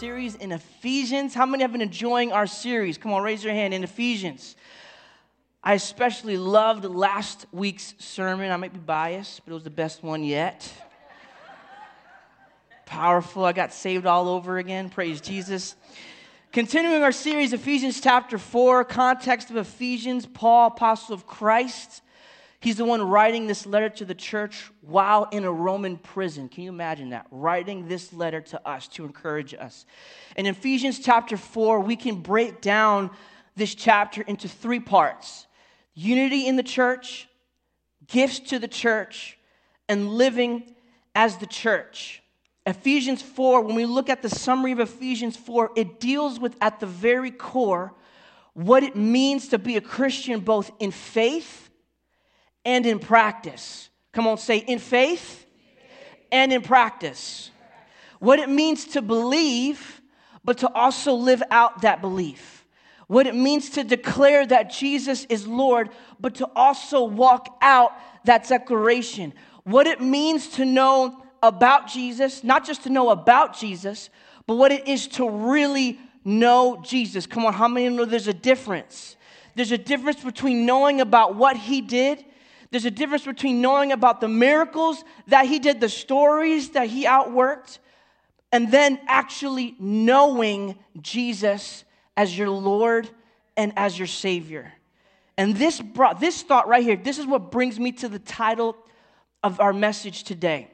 series in Ephesians. How many have been enjoying our series? Come on, raise your hand in Ephesians. I especially loved last week's sermon. I might be biased, but it was the best one yet. Powerful. I got saved all over again. Praise Jesus. Continuing our series, Ephesians chapter 4, context of Ephesians, Paul, apostle of Christ. He's the one writing this letter to the church while in a Roman prison. Can you imagine that? Writing this letter to us to encourage us. In Ephesians chapter 4, we can break down this chapter into three parts unity in the church, gifts to the church, and living as the church. Ephesians 4, when we look at the summary of Ephesians 4, it deals with at the very core what it means to be a Christian both in faith and in practice. Come on, say in faith and in practice. What it means to believe, but to also live out that belief. What it means to declare that Jesus is Lord, but to also walk out that declaration. What it means to know about Jesus, not just to know about Jesus, but what it is to really know Jesus. Come on, how many know there's a difference? There's a difference between knowing about what he did there's a difference between knowing about the miracles that he did, the stories that he outworked, and then actually knowing Jesus as your Lord and as your Savior. And this brought this thought right here, this is what brings me to the title of our message today.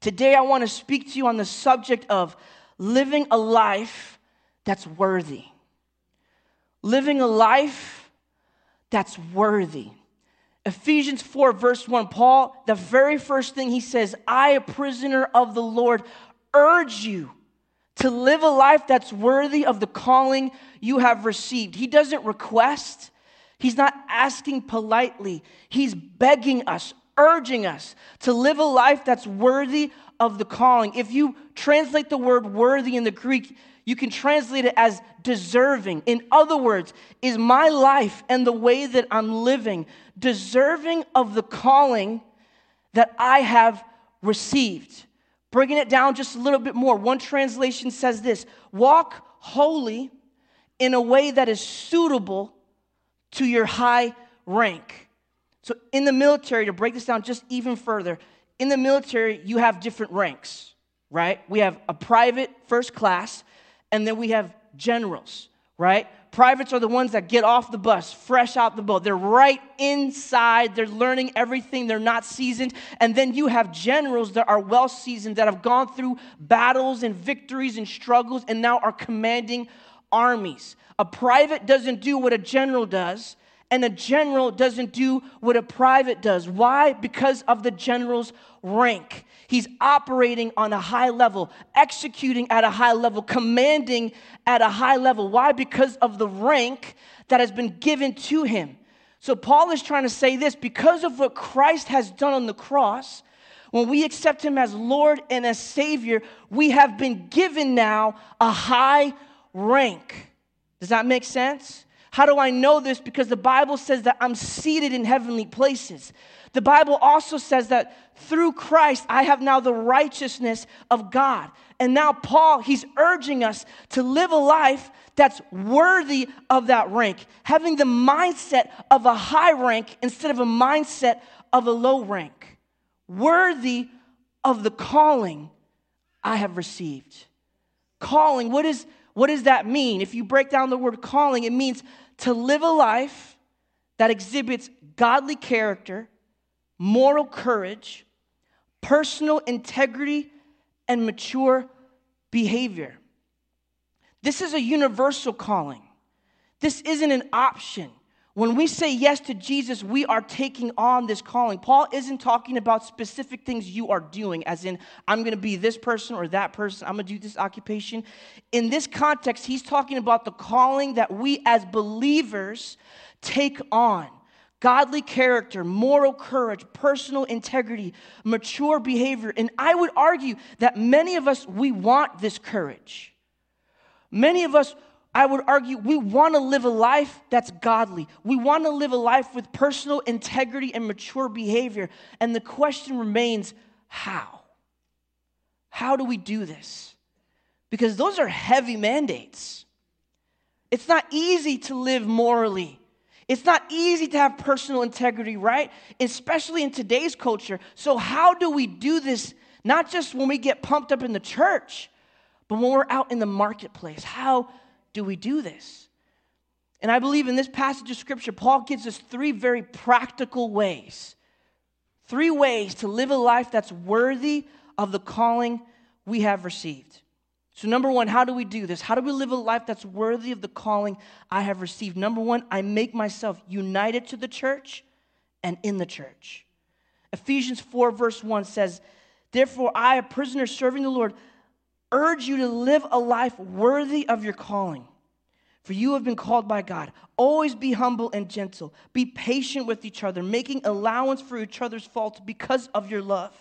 Today, I want to speak to you on the subject of living a life that's worthy. Living a life that's worthy. Ephesians 4, verse 1, Paul, the very first thing he says, I, a prisoner of the Lord, urge you to live a life that's worthy of the calling you have received. He doesn't request, he's not asking politely, he's begging us, urging us to live a life that's worthy of the calling. If you translate the word worthy in the Greek, you can translate it as deserving. In other words, is my life and the way that I'm living deserving of the calling that I have received? Bringing it down just a little bit more, one translation says this walk holy in a way that is suitable to your high rank. So, in the military, to break this down just even further, in the military, you have different ranks, right? We have a private first class, and then we have generals, right? Privates are the ones that get off the bus, fresh out the boat. They're right inside, they're learning everything, they're not seasoned. And then you have generals that are well seasoned, that have gone through battles and victories and struggles, and now are commanding armies. A private doesn't do what a general does, and a general doesn't do what a private does. Why? Because of the general's rank. He's operating on a high level, executing at a high level, commanding at a high level. Why? Because of the rank that has been given to him. So, Paul is trying to say this because of what Christ has done on the cross, when we accept him as Lord and as Savior, we have been given now a high rank. Does that make sense? How do I know this? Because the Bible says that I'm seated in heavenly places. The Bible also says that through Christ, I have now the righteousness of God. And now, Paul, he's urging us to live a life that's worthy of that rank, having the mindset of a high rank instead of a mindset of a low rank, worthy of the calling I have received. Calling, what, is, what does that mean? If you break down the word calling, it means to live a life that exhibits godly character moral courage, personal integrity, and mature behavior. This is a universal calling. This isn't an option. When we say yes to Jesus, we are taking on this calling. Paul isn't talking about specific things you are doing, as in, I'm gonna be this person or that person, I'm gonna do this occupation. In this context, he's talking about the calling that we as believers take on godly character, moral courage, personal integrity, mature behavior. And I would argue that many of us, we want this courage. Many of us, I would argue, we want to live a life that's godly. We want to live a life with personal integrity and mature behavior. And the question remains how? How do we do this? because those are heavy mandates. It's not easy to live morally. It's not easy to have personal integrity, right? Especially in today's culture. So, how do we do this? Not just when we get pumped up in the church, but when we're out in the marketplace. How do we do this? And I believe in this passage of scripture, Paul gives us three very practical ways. Three ways to live a life that's worthy of the calling we have received. So, number one, how do we do this? How do we live a life that's worthy of the calling I have received? Number one, I make myself united to the church and in the church. Ephesians 4, verse 1 says, Therefore, I, a prisoner serving the Lord, urge you to live a life worthy of your calling. For you have been called by God. Always be humble and gentle. Be patient with each other, making allowance for each other's faults because of your love.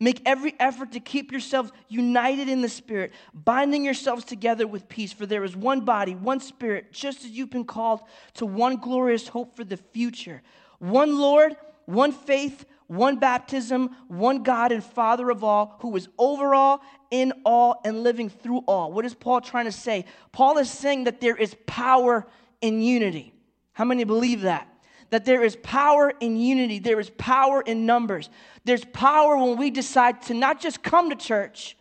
Make every effort to keep yourselves united in the Spirit, binding yourselves together with peace. For there is one body, one Spirit, just as you've been called to one glorious hope for the future. One Lord, one faith, one baptism, one God and Father of all, who is over all, in all, and living through all. What is Paul trying to say? Paul is saying that there is power in unity. How many believe that? that there is power in unity, there is power in numbers. There's power when we decide to not just come to church,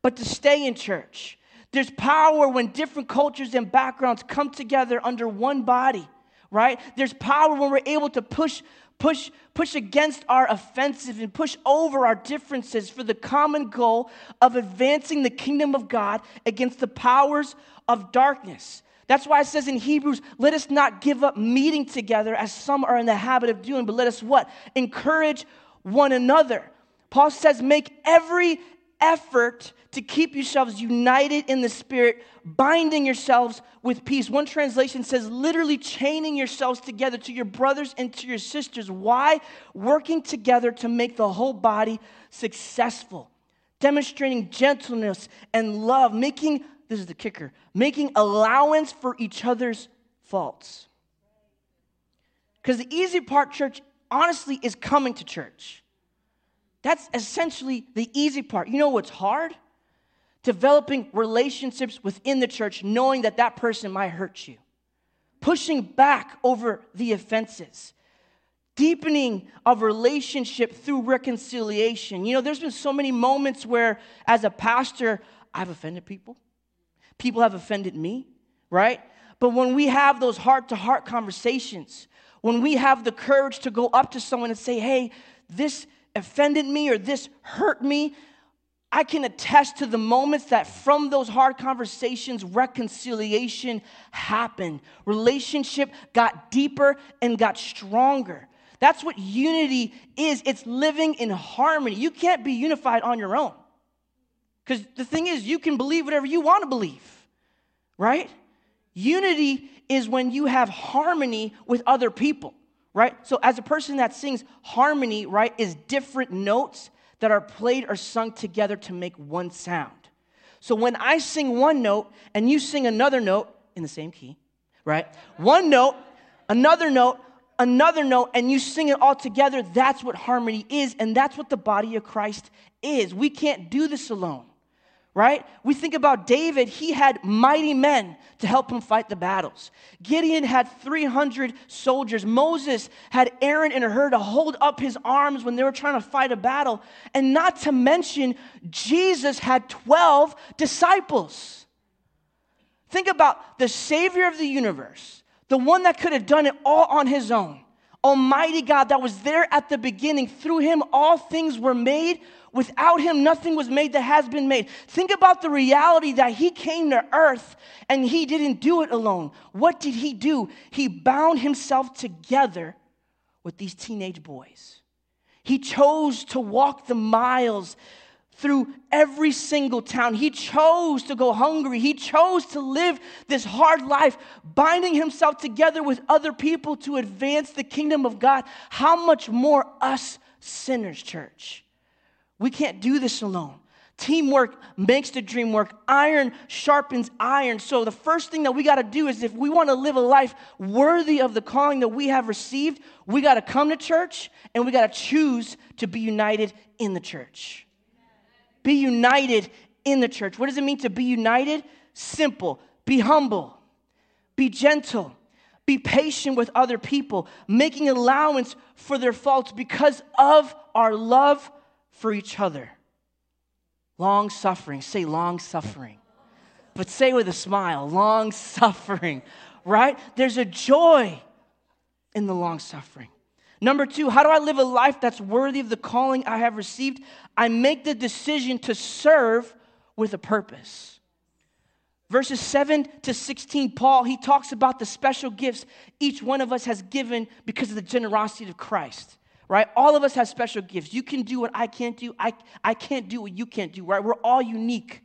but to stay in church. There's power when different cultures and backgrounds come together under one body, right? There's power when we're able to push push push against our offensive and push over our differences for the common goal of advancing the kingdom of God against the powers of darkness. That's why it says in Hebrews, let us not give up meeting together as some are in the habit of doing, but let us what? Encourage one another. Paul says, make every effort to keep yourselves united in the Spirit, binding yourselves with peace. One translation says, literally chaining yourselves together to your brothers and to your sisters. Why? Working together to make the whole body successful, demonstrating gentleness and love, making this is the kicker making allowance for each other's faults. Because the easy part, church, honestly, is coming to church. That's essentially the easy part. You know what's hard? Developing relationships within the church, knowing that that person might hurt you, pushing back over the offenses, deepening of relationship through reconciliation. You know, there's been so many moments where, as a pastor, I've offended people people have offended me, right? But when we have those heart to heart conversations, when we have the courage to go up to someone and say, hey, this offended me or this hurt me, I can attest to the moments that from those hard conversations, reconciliation happened. Relationship got deeper and got stronger. That's what unity is it's living in harmony. You can't be unified on your own. Because the thing is, you can believe whatever you want to believe, right? Unity is when you have harmony with other people, right? So, as a person that sings harmony, right, is different notes that are played or sung together to make one sound. So, when I sing one note and you sing another note in the same key, right? One note, another note, another note, and you sing it all together, that's what harmony is, and that's what the body of Christ is. We can't do this alone right? We think about David, he had mighty men to help him fight the battles. Gideon had 300 soldiers. Moses had Aaron and Hur to hold up his arms when they were trying to fight a battle. And not to mention, Jesus had 12 disciples. Think about the Savior of the universe, the one that could have done it all on his own. Almighty God that was there at the beginning. Through him, all things were made. Without him, nothing was made that has been made. Think about the reality that he came to earth and he didn't do it alone. What did he do? He bound himself together with these teenage boys. He chose to walk the miles through every single town. He chose to go hungry. He chose to live this hard life, binding himself together with other people to advance the kingdom of God. How much more us sinners, church? We can't do this alone. Teamwork makes the dream work. Iron sharpens iron. So, the first thing that we got to do is if we want to live a life worthy of the calling that we have received, we got to come to church and we got to choose to be united in the church. Be united in the church. What does it mean to be united? Simple. Be humble, be gentle, be patient with other people, making allowance for their faults because of our love for each other. Long suffering. Say long suffering. But say with a smile, long suffering, right? There's a joy in the long suffering. Number two, how do I live a life that's worthy of the calling I have received? I make the decision to serve with a purpose. Verses 7 to 16 paul he talks about the special gifts each one of us has given because of the generosity of christ right? All of us have special gifts. You can do what i can't do. I, I can't do what you can't do right? We're all unique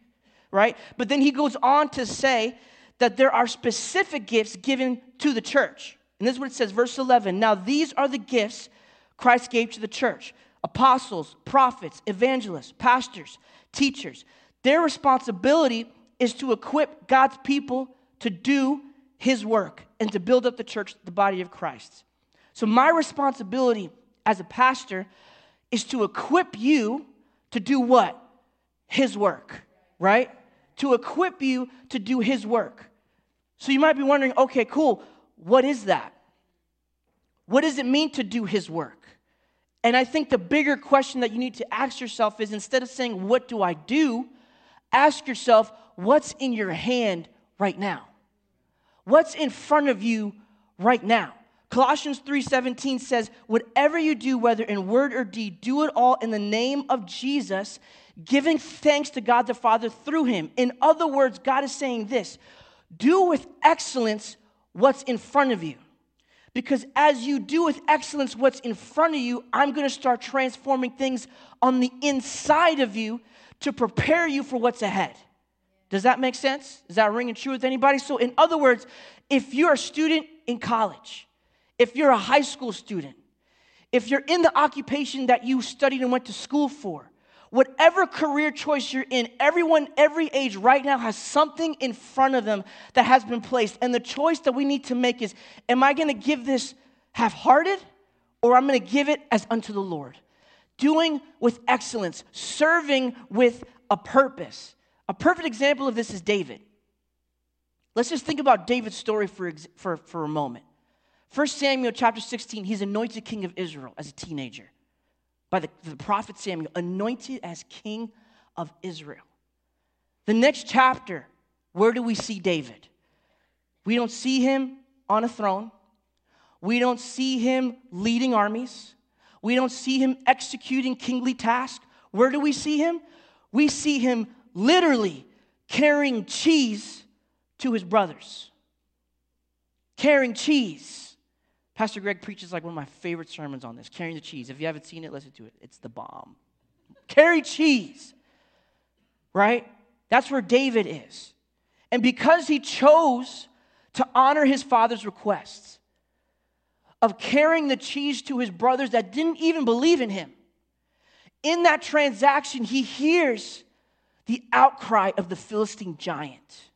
right? But then he goes on to say that there are specific gifts given to the church and this is what it says verse 11 now these are the gifts christ gave to the church apostles prophets evangelists pastors teachers their responsibility is to equip God's people to do his work and to build up the church, the body of Christ. So, my responsibility as a pastor is to equip you to do what? His work, right? To equip you to do his work. So, you might be wondering okay, cool, what is that? What does it mean to do his work? And I think the bigger question that you need to ask yourself is instead of saying, What do I do? ask yourself, what's in your hand right now? What's in front of you right now? Colossians 3:17 says, "Whatever you do, whether in word or deed, do it all in the name of Jesus, giving thanks to God the Father through him." In other words, God is saying this, do with excellence what's in front of you. Because as you do with excellence what's in front of you, I'm going to start transforming things on the inside of you to prepare you for what's ahead. Does that make sense? Is that ringing true with anybody? So, in other words, if you're a student in college, if you're a high school student, if you're in the occupation that you studied and went to school for, whatever career choice you're in, everyone, every age right now has something in front of them that has been placed. And the choice that we need to make is am I going to give this half hearted or I'm going to give it as unto the Lord? Doing with excellence, serving with a purpose. A perfect example of this is David. Let's just think about David's story for, for, for a moment. 1 Samuel chapter 16, he's anointed king of Israel as a teenager by the, the prophet Samuel, anointed as king of Israel. The next chapter, where do we see David? We don't see him on a throne. We don't see him leading armies. We don't see him executing kingly tasks. Where do we see him? We see him literally carrying cheese to his brothers. Carrying cheese. Pastor Greg preaches like one of my favorite sermons on this, carrying the cheese. If you haven't seen it, listen to it. It's the bomb. Carry cheese, right? That's where David is. And because he chose to honor his father's requests of carrying the cheese to his brothers that didn't even believe in him, in that transaction, he hears the outcry of the Philistine giant,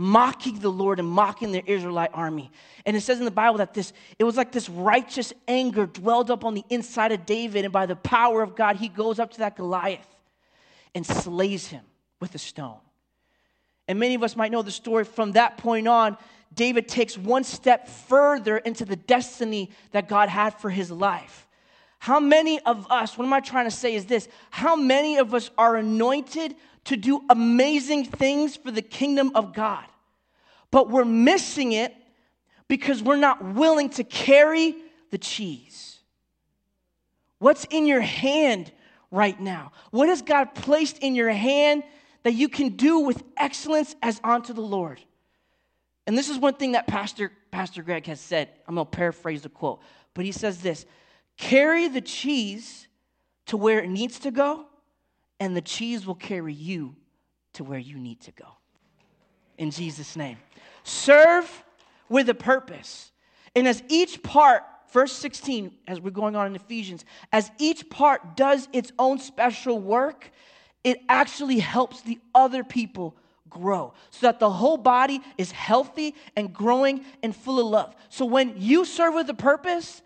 mocking the Lord and mocking the Israelite army. And it says in the Bible that this, it was like this righteous anger dwelled up on the inside of David, and by the power of God, he goes up to that Goliath and slays him with a stone. And many of us might know the story from that point on. David takes one step further into the destiny that God had for his life. How many of us, what am I trying to say is this? How many of us are anointed to do amazing things for the kingdom of God, but we're missing it because we're not willing to carry the cheese? What's in your hand right now? What has God placed in your hand that you can do with excellence as unto the Lord? And this is one thing that Pastor, Pastor Greg has said. I'm going to paraphrase the quote, but he says this Carry the cheese to where it needs to go, and the cheese will carry you to where you need to go. In Jesus' name. Serve with a purpose. And as each part, verse 16, as we're going on in Ephesians, as each part does its own special work, it actually helps the other people grow so that the whole body is healthy and growing and full of love. So when you serve with a purpose,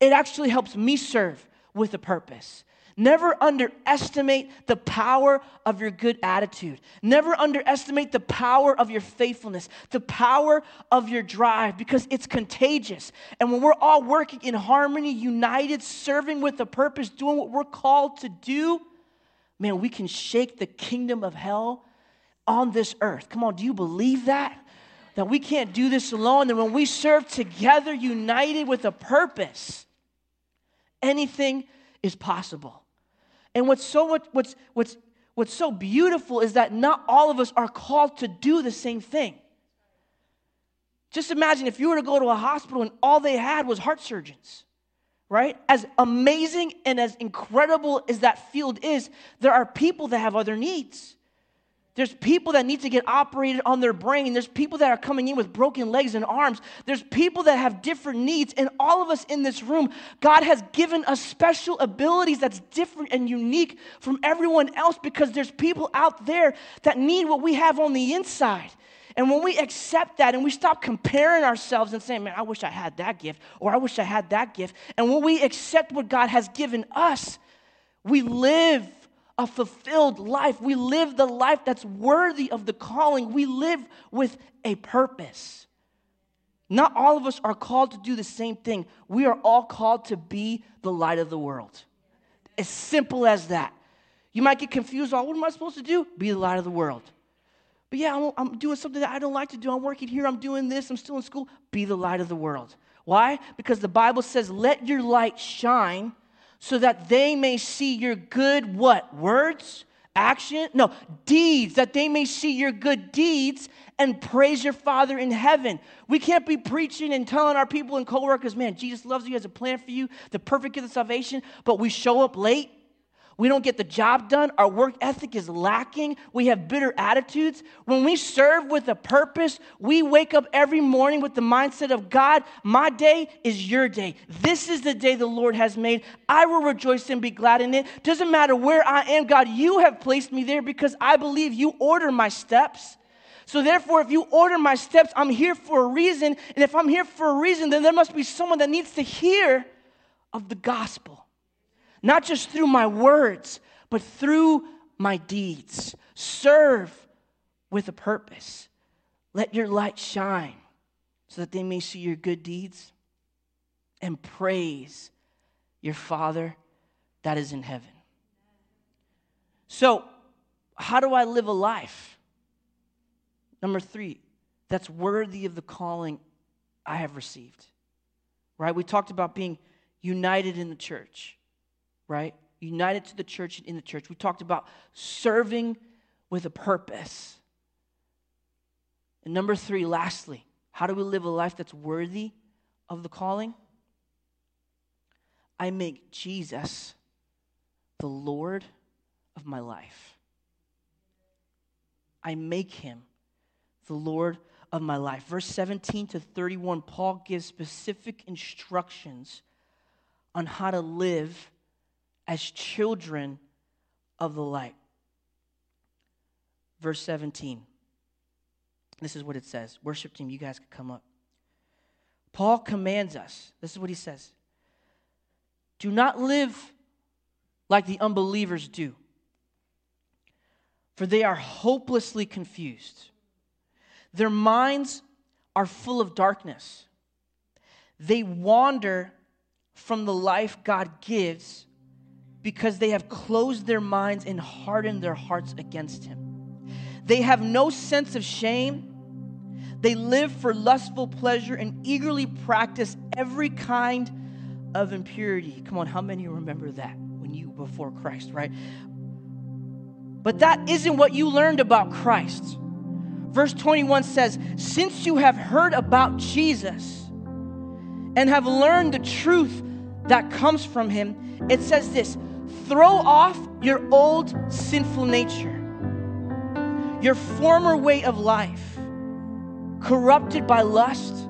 it actually helps me serve with a purpose. Never underestimate the power of your good attitude. Never underestimate the power of your faithfulness, the power of your drive, because it's contagious. And when we're all working in harmony, united, serving with a purpose, doing what we're called to do, man, we can shake the kingdom of hell on this earth. Come on, do you believe that? That we can't do this alone. And when we serve together, united with a purpose, anything is possible. And what's so much, what's, what's, what's so beautiful is that not all of us are called to do the same thing. Just imagine if you were to go to a hospital and all they had was heart surgeons, right? As amazing and as incredible as that field is, there are people that have other needs. There's people that need to get operated on their brain. There's people that are coming in with broken legs and arms. There's people that have different needs. And all of us in this room, God has given us special abilities that's different and unique from everyone else because there's people out there that need what we have on the inside. And when we accept that and we stop comparing ourselves and saying, man, I wish I had that gift or I wish I had that gift. And when we accept what God has given us, we live a fulfilled life. We live the life that's worthy of the calling. We live with a purpose. Not all of us are called to do the same thing. We are all called to be the light of the world. As simple as that. You might get confused on what am I supposed to do? Be the light of the world. But yeah, I'm, I'm doing something that I don't like to do. I'm working here, I'm doing this, I'm still in school. Be the light of the world. Why? Because the Bible says, let your light shine so that they may see your good what? Words? Action? No, deeds, that they may see your good deeds and praise your Father in heaven. We can't be preaching and telling our people and coworkers, man, Jesus loves you, has a plan for you, the perfect gift of salvation, but we show up late we don't get the job done. Our work ethic is lacking. We have bitter attitudes. When we serve with a purpose, we wake up every morning with the mindset of God, my day is your day. This is the day the Lord has made. I will rejoice and be glad in it. Doesn't matter where I am, God, you have placed me there because I believe you order my steps. So, therefore, if you order my steps, I'm here for a reason. And if I'm here for a reason, then there must be someone that needs to hear of the gospel not just through my words, but through my deeds. Serve with a purpose. Let your light shine so that they may see your good deeds and praise your Father that is in heaven. So, how do I live a life? Number three, that's worthy of the calling I have received. Right? We talked about being united in the church right? United to the church and in the church. We talked about serving with a purpose. And number three, lastly, how do we live a life that's worthy of the calling? I make Jesus the Lord of my life. I make him the Lord of my life. Verse 17 to 31, Paul gives specific instructions on how to live as children of the light. Verse 17. This is what it says. Worship team, you guys can come up. Paul commands us. This is what he says Do not live like the unbelievers do, for they are hopelessly confused. Their minds are full of darkness. They wander from the life God gives because they have closed their minds and hardened their hearts against him. They have no sense of shame. They live for lustful pleasure and eagerly practice every kind of impurity. Come on, how many remember that when you before Christ, right? But that isn't what you learned about Christ. Verse 21 says, Since you have heard about Jesus and have learned the truth that comes from him, it says this Throw off your old sinful nature, your former way of life, corrupted by lust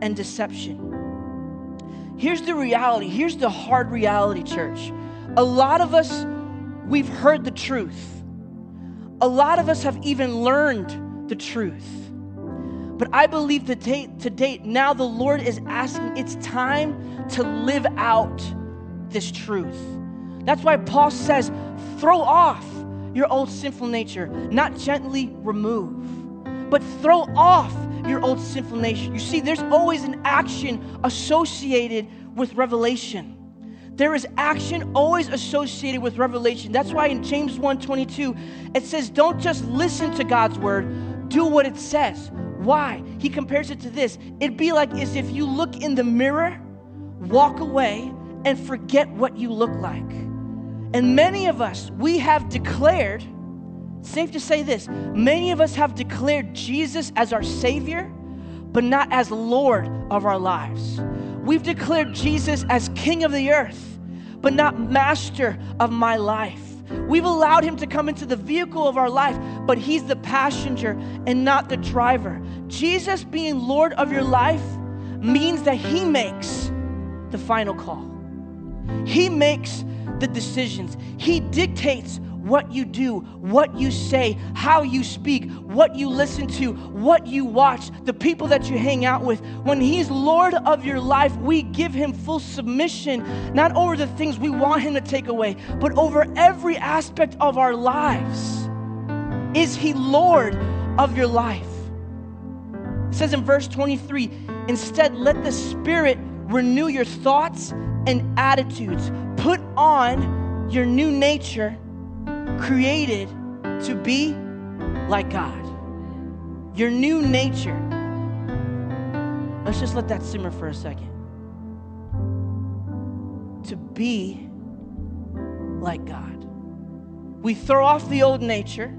and deception. Here's the reality. Here's the hard reality, church. A lot of us, we've heard the truth. A lot of us have even learned the truth. But I believe to date, to date, now the Lord is asking, it's time to live out this truth That's why Paul says, throw off your old sinful nature, not gently remove, but throw off your old sinful nature. You see, there's always an action associated with revelation. There is action always associated with revelation. That's why in James 1:22 it says don't just listen to God's word, do what it says. Why? He compares it to this. It'd be like as if you look in the mirror, walk away and forget what you look like. And many of us, we have declared, safe to say this, many of us have declared Jesus as our Savior, but not as Lord of our lives. We've declared Jesus as King of the earth, but not Master of my life. We've allowed him to come into the vehicle of our life, but he's the passenger and not the driver. Jesus being Lord of your life means that he makes the final call. He makes the decisions. He dictates what you do, what you say, how you speak, what you listen to, what you watch, the people that you hang out with. When He's Lord of your life, we give Him full submission, not over the things we want Him to take away, but over every aspect of our lives. Is He Lord of your life? It says in verse 23 instead, let the Spirit renew your thoughts and attitudes. Put on your new nature created to be like God. Your new nature. Let's just let that simmer for a second. To be like God. We throw off the old nature,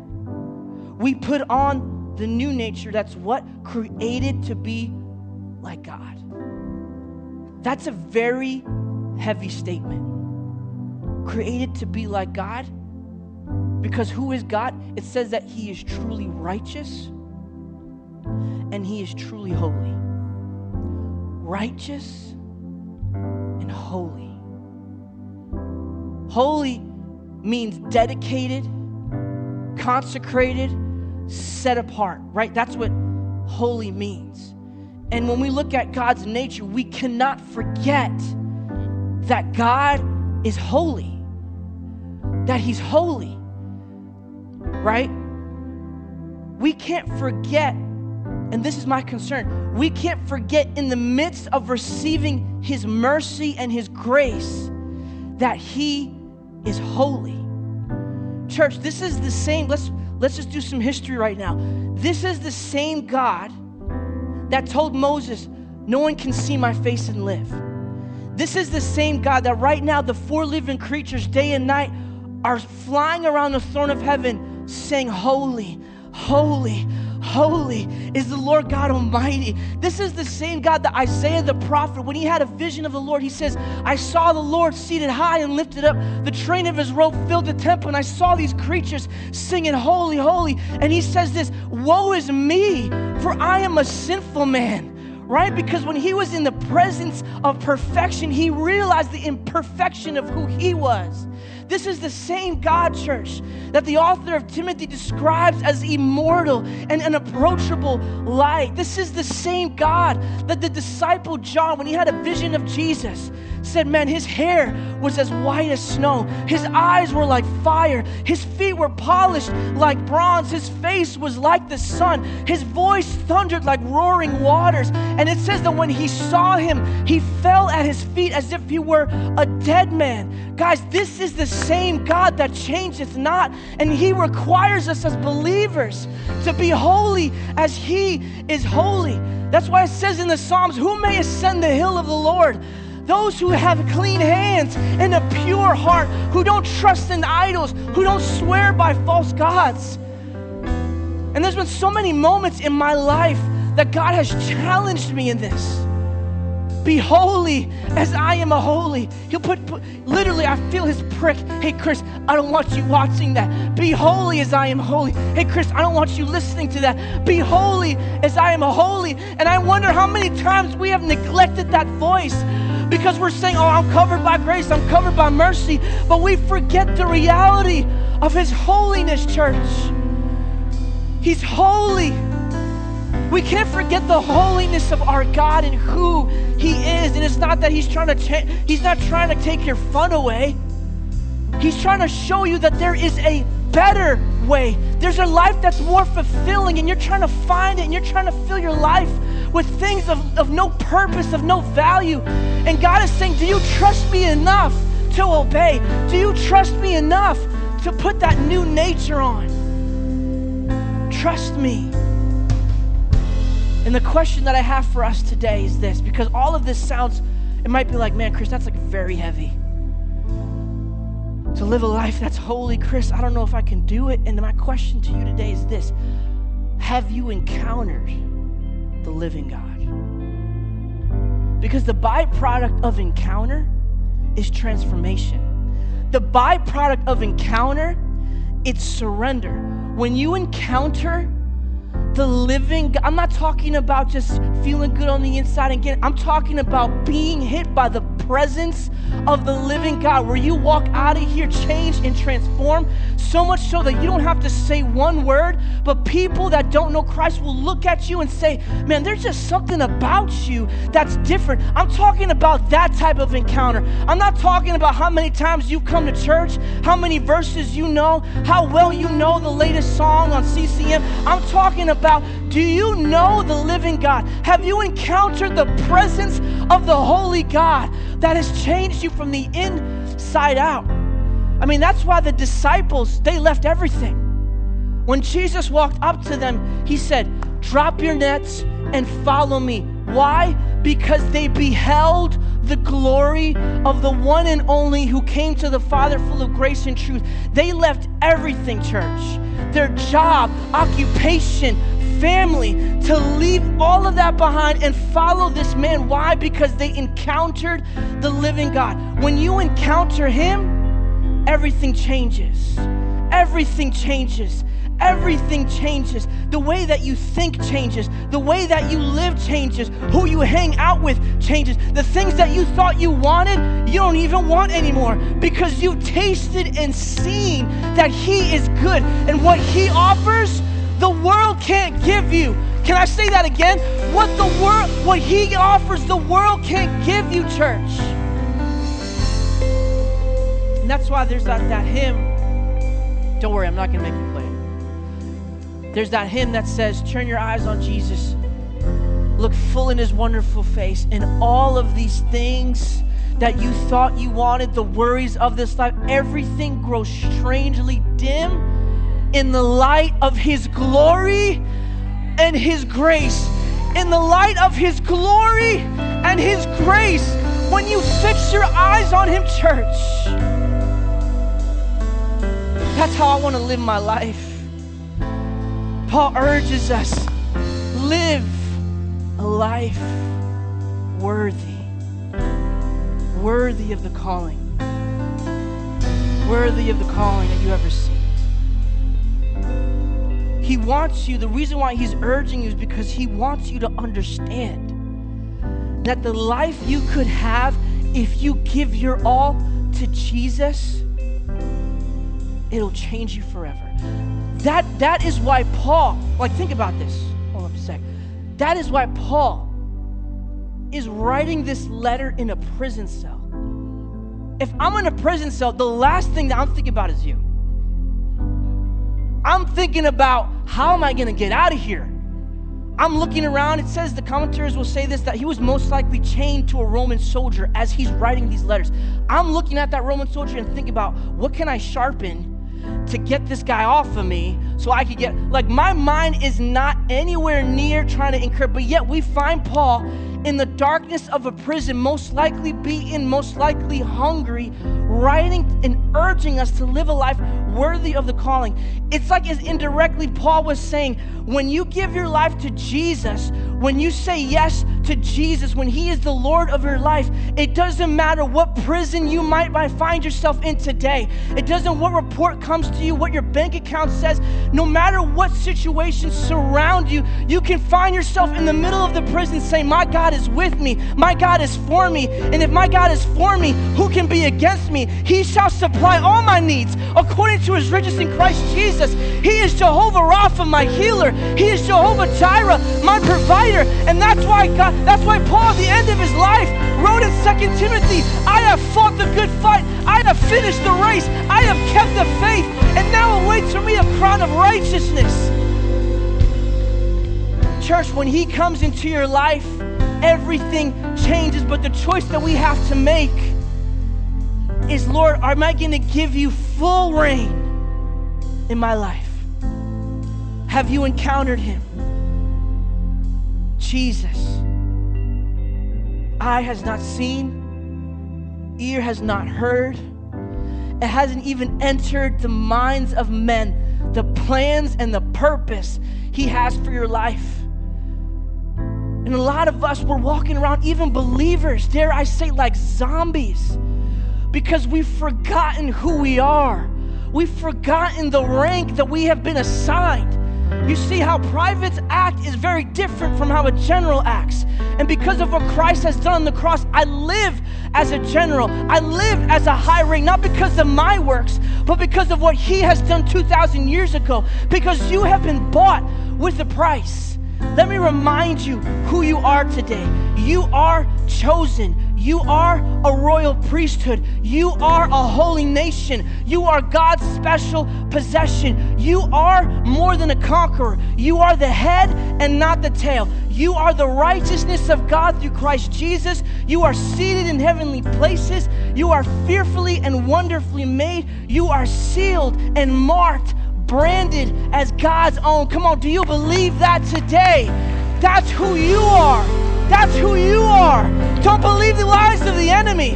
we put on the new nature that's what created to be like God. That's a very heavy statement. Created to be like God because who is God? It says that He is truly righteous and He is truly holy. Righteous and holy. Holy means dedicated, consecrated, set apart, right? That's what holy means. And when we look at God's nature, we cannot forget that God is holy, that He's holy right? We can't forget, and this is my concern, we can't forget in the midst of receiving His mercy and His grace that He is holy. Church, this is the same, let's, let's just do some history right now. This is the same God that told Moses, No one can see my face and live. This is the same God that right now the four living creatures, day and night, are flying around the throne of heaven saying, Holy, holy, holy is the Lord God Almighty. This is the same God that Isaiah the prophet, when he had a vision of the Lord, he says, I saw the Lord seated high and lifted up. The train of his robe filled the temple, and I saw these creatures singing, Holy, holy. And he says this, Woe is me, for I am a sinful man right? Because when he was in the presence of perfection, he realized the imperfection of who he was. This is the same God, church, that the author of Timothy describes as immortal and unapproachable light. This is the same God that the disciple John, when he had a vision of Jesus, said, Man, his hair was as white as snow. His eyes were like fire. His feet were polished like bronze. His face was like the sun. His voice thundered like roaring waters. And it says that when he saw him, he fell at his feet as if he were a dead man. Guys, this is the same God that changeth not. And he requires us as believers to be holy as he is holy. That's why it says in the Psalms, Who may ascend the hill of the Lord? Those who have clean hands and a pure heart, who don't trust in idols, who don't swear by false gods. And there's been so many moments in my life that God has challenged me in this. Be holy as I am a holy. He'll put, put, literally, I feel his prick. Hey, Chris, I don't want you watching that. Be holy as I am holy. Hey, Chris, I don't want you listening to that. Be holy as I am holy. And I wonder how many times we have neglected that voice because we're saying, Oh, I'm covered by grace, I'm covered by mercy, but we forget the reality of His holiness, church. He's holy. We can't forget the holiness of our God and who He is. And it's not that He's trying to He's not trying to take your fun away. He's trying to show you that there is a better way. There's a life that's more fulfilling, and you're trying to find it, and you're trying to fill your life with things of, of no purpose, of no value. And God is saying, Do you trust me enough to obey? Do you trust me enough to put that new nature on? Trust me. And the question that I have for us today is this because all of this sounds, it might be like, man, Chris, that's like very heavy. To live a life that's holy, Chris, I don't know if I can do it. And my question to you today is this Have you encountered the living God? Because the byproduct of encounter is transformation. The byproduct of encounter, it's surrender. When you encounter the living God. I'm not talking about just feeling good on the inside and getting, I'm talking about being hit by the presence of the living God, where you walk out of here changed and transformed, so much so that you don't have to say one word, but people that don't know Christ will look at you and say, Man, there's just something about you that's different. I'm talking about that type of encounter. I'm not talking about how many times you've come to church, how many verses you know, how well you know the latest song on CCM. I'm talking about do you know the living God? Have you encountered the presence of the holy God that has changed you from the inside out? I mean, that's why the disciples, they left everything. When Jesus walked up to them, he said, Drop your nets and follow me. Why? Because they beheld the glory of the one and only who came to the Father full of grace and truth. They left everything, church their job, occupation, family to leave all of that behind and follow this man. Why? Because they encountered the living God. When you encounter him, everything changes. Everything changes. Everything changes. The way that you think changes. The way that you live changes. Who you hang out with changes. The things that you thought you wanted, you don't even want anymore because you've tasted and seen that He is good. And what He offers, the world can't give you. Can I say that again? What the world, what he offers, the world can't give you, church. And that's why there's that, that hymn. Don't worry, I'm not gonna make you play it. There's that hymn that says, Turn your eyes on Jesus, look full in his wonderful face, and all of these things that you thought you wanted, the worries of this life, everything grows strangely dim in the light of His glory and His grace. In the light of His glory and His grace, when you fix your eyes on Him, church, that's how I want to live my life. Paul urges us live a life worthy, worthy of the calling, worthy of the calling that you ever see. He wants you, the reason why He's urging you is because He wants you to understand that the life you could have if you give your all to Jesus, it'll change you forever. That, that is why Paul, like, think about this. Hold on a sec. That is why Paul is writing this letter in a prison cell. If I'm in a prison cell, the last thing that I'm thinking about is you. I'm thinking about how am I going to get out of here? I'm looking around. It says the commentators will say this that he was most likely chained to a Roman soldier as he's writing these letters. I'm looking at that Roman soldier and thinking about what can I sharpen to get this guy off of me so I could get like my mind is not anywhere near trying to incur, but yet we find Paul in the darkness of a prison, most likely beaten, most likely hungry, writing and urging us to live a life worthy of the calling. It's like as indirectly Paul was saying, when you give your life to Jesus, when you say yes to Jesus, when He is the Lord of your life, it doesn't matter what prison you might find yourself in today. It doesn't what report comes to you, what your bank account says. No matter what situations surround you, you can find yourself in the middle of the prison saying, My God is with me, my God is for me. And if my God is for me, who can be against me? He shall supply all my needs according to his riches in Christ Jesus. He is Jehovah Rapha, my healer. He is Jehovah Jireh, my provider. And that's why God, that's why Paul at the end of his life wrote in 2 Timothy, I have fought the good fight. I have finished the race. I have kept the faith. And now awaits for me a crown of righteousness. Church, when he comes into your life, everything changes. But the choice that we have to make is Lord, am I going to give you full reign in my life? Have you encountered him? Jesus. Eye has not seen, ear has not heard, it hasn't even entered the minds of men the plans and the purpose he has for your life. And a lot of us, we're walking around, even believers, dare I say, like zombies because we've forgotten who we are. We've forgotten the rank that we have been assigned. You see how privates act is very different from how a general acts. And because of what Christ has done on the cross, I live as a general. I live as a high rank, not because of my works, but because of what He has done 2,000 years ago. Because you have been bought with a price. Let me remind you who you are today. You are chosen. You are a royal priesthood. You are a holy nation. You are God's special possession. You are more than a conqueror. You are the head and not the tail. You are the righteousness of God through Christ Jesus. You are seated in heavenly places. You are fearfully and wonderfully made. You are sealed and marked, branded as God's own. Come on, do you believe that today? That's who you are. That's who you are. Don't believe the lies of the enemy.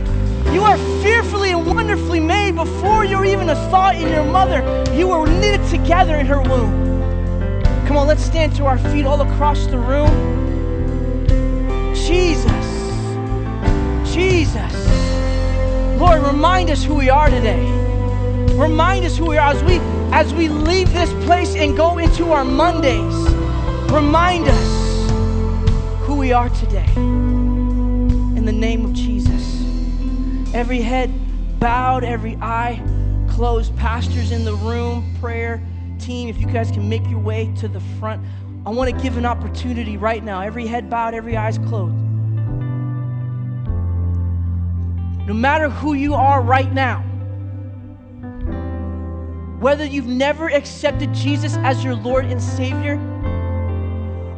You are fearfully and wonderfully made before you're even a thought in your mother. You were knitted together in her womb. Come on, let's stand to our feet all across the room. Jesus. Jesus. Lord, remind us who we are today. Remind us who we are as we as we leave this place and go into our Mondays. Remind us we are today. In the name of Jesus. Every head bowed, every eye closed. Pastors in the room, prayer team, if you guys can make your way to the front. I want to give an opportunity right now. Every head bowed, every eyes closed. No matter who you are right now, whether you've never accepted Jesus as your Lord and Savior,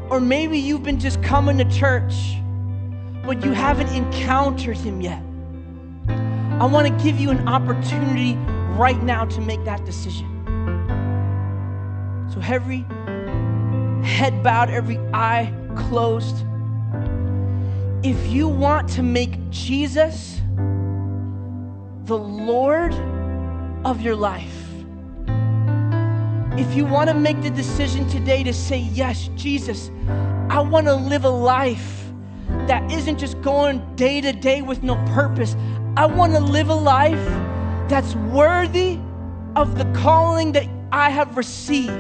or maybe you've been just coming to church, but you haven't encountered Him yet. I want to give you an opportunity right now to make that decision. So, every head bowed, every eye closed. If you want to make Jesus the Lord of your life, if you want to make the decision today to say, Yes, Jesus, I want to live a life that isn't just going day to day with no purpose. I want to live a life that's worthy of the calling that I have received.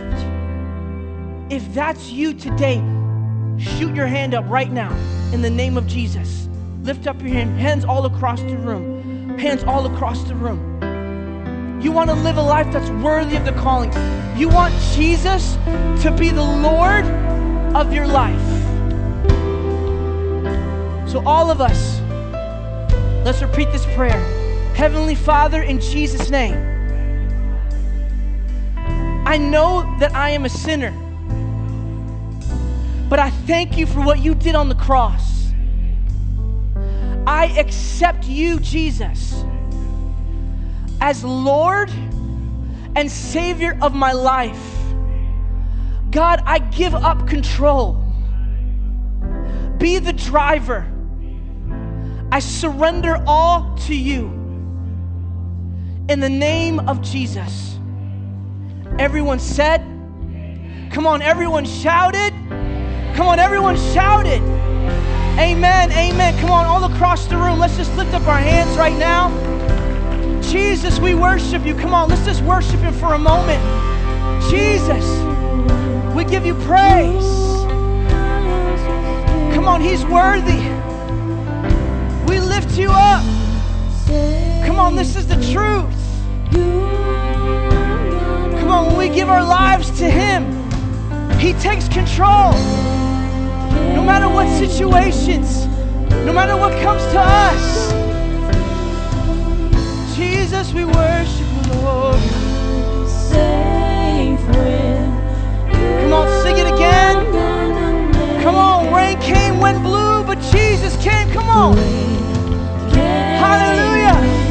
If that's you today, shoot your hand up right now in the name of Jesus. Lift up your hand, hands all across the room. Hands all across the room. You want to live a life that's worthy of the calling. You want Jesus to be the Lord of your life. So, all of us, let's repeat this prayer Heavenly Father, in Jesus' name, I know that I am a sinner, but I thank you for what you did on the cross. I accept you, Jesus as Lord and Savior of my life. God, I give up control. Be the driver. I surrender all to you. In the name of Jesus. Everyone said, Come on, everyone shouted. Come on, everyone shouted. Amen, amen. Come on, all across the room, let's just lift up our hands right now. Jesus, we worship you. Come on, let's just worship him for a moment. Jesus, we give you praise. Come on, he's worthy. We lift you up. Come on, this is the truth. Come on, when we give our lives to him, He takes control. No matter what situations, no matter what comes to us. Jesus, we worship you, Lord. Come on, sing it again. Come on, rain came, wind blew, but Jesus came. Come on. Hallelujah.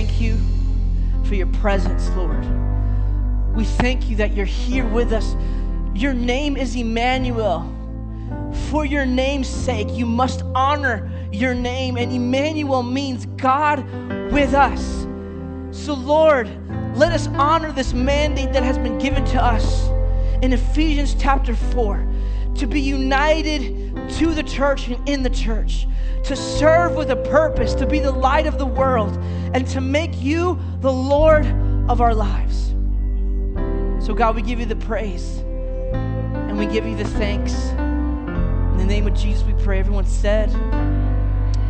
Thank you for your presence, Lord. We thank you that you're here with us. Your name is Emmanuel. For your name's sake, you must honor your name. And Emmanuel means God with us. So, Lord, let us honor this mandate that has been given to us in Ephesians chapter 4 to be united to the church and in the church, to serve with a purpose, to be the light of the world, and to make you the Lord of our lives. So, God, we give you the praise and we give you the thanks. In the name of Jesus, we pray. Everyone said,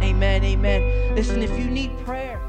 Amen, amen. Listen, if you need prayer,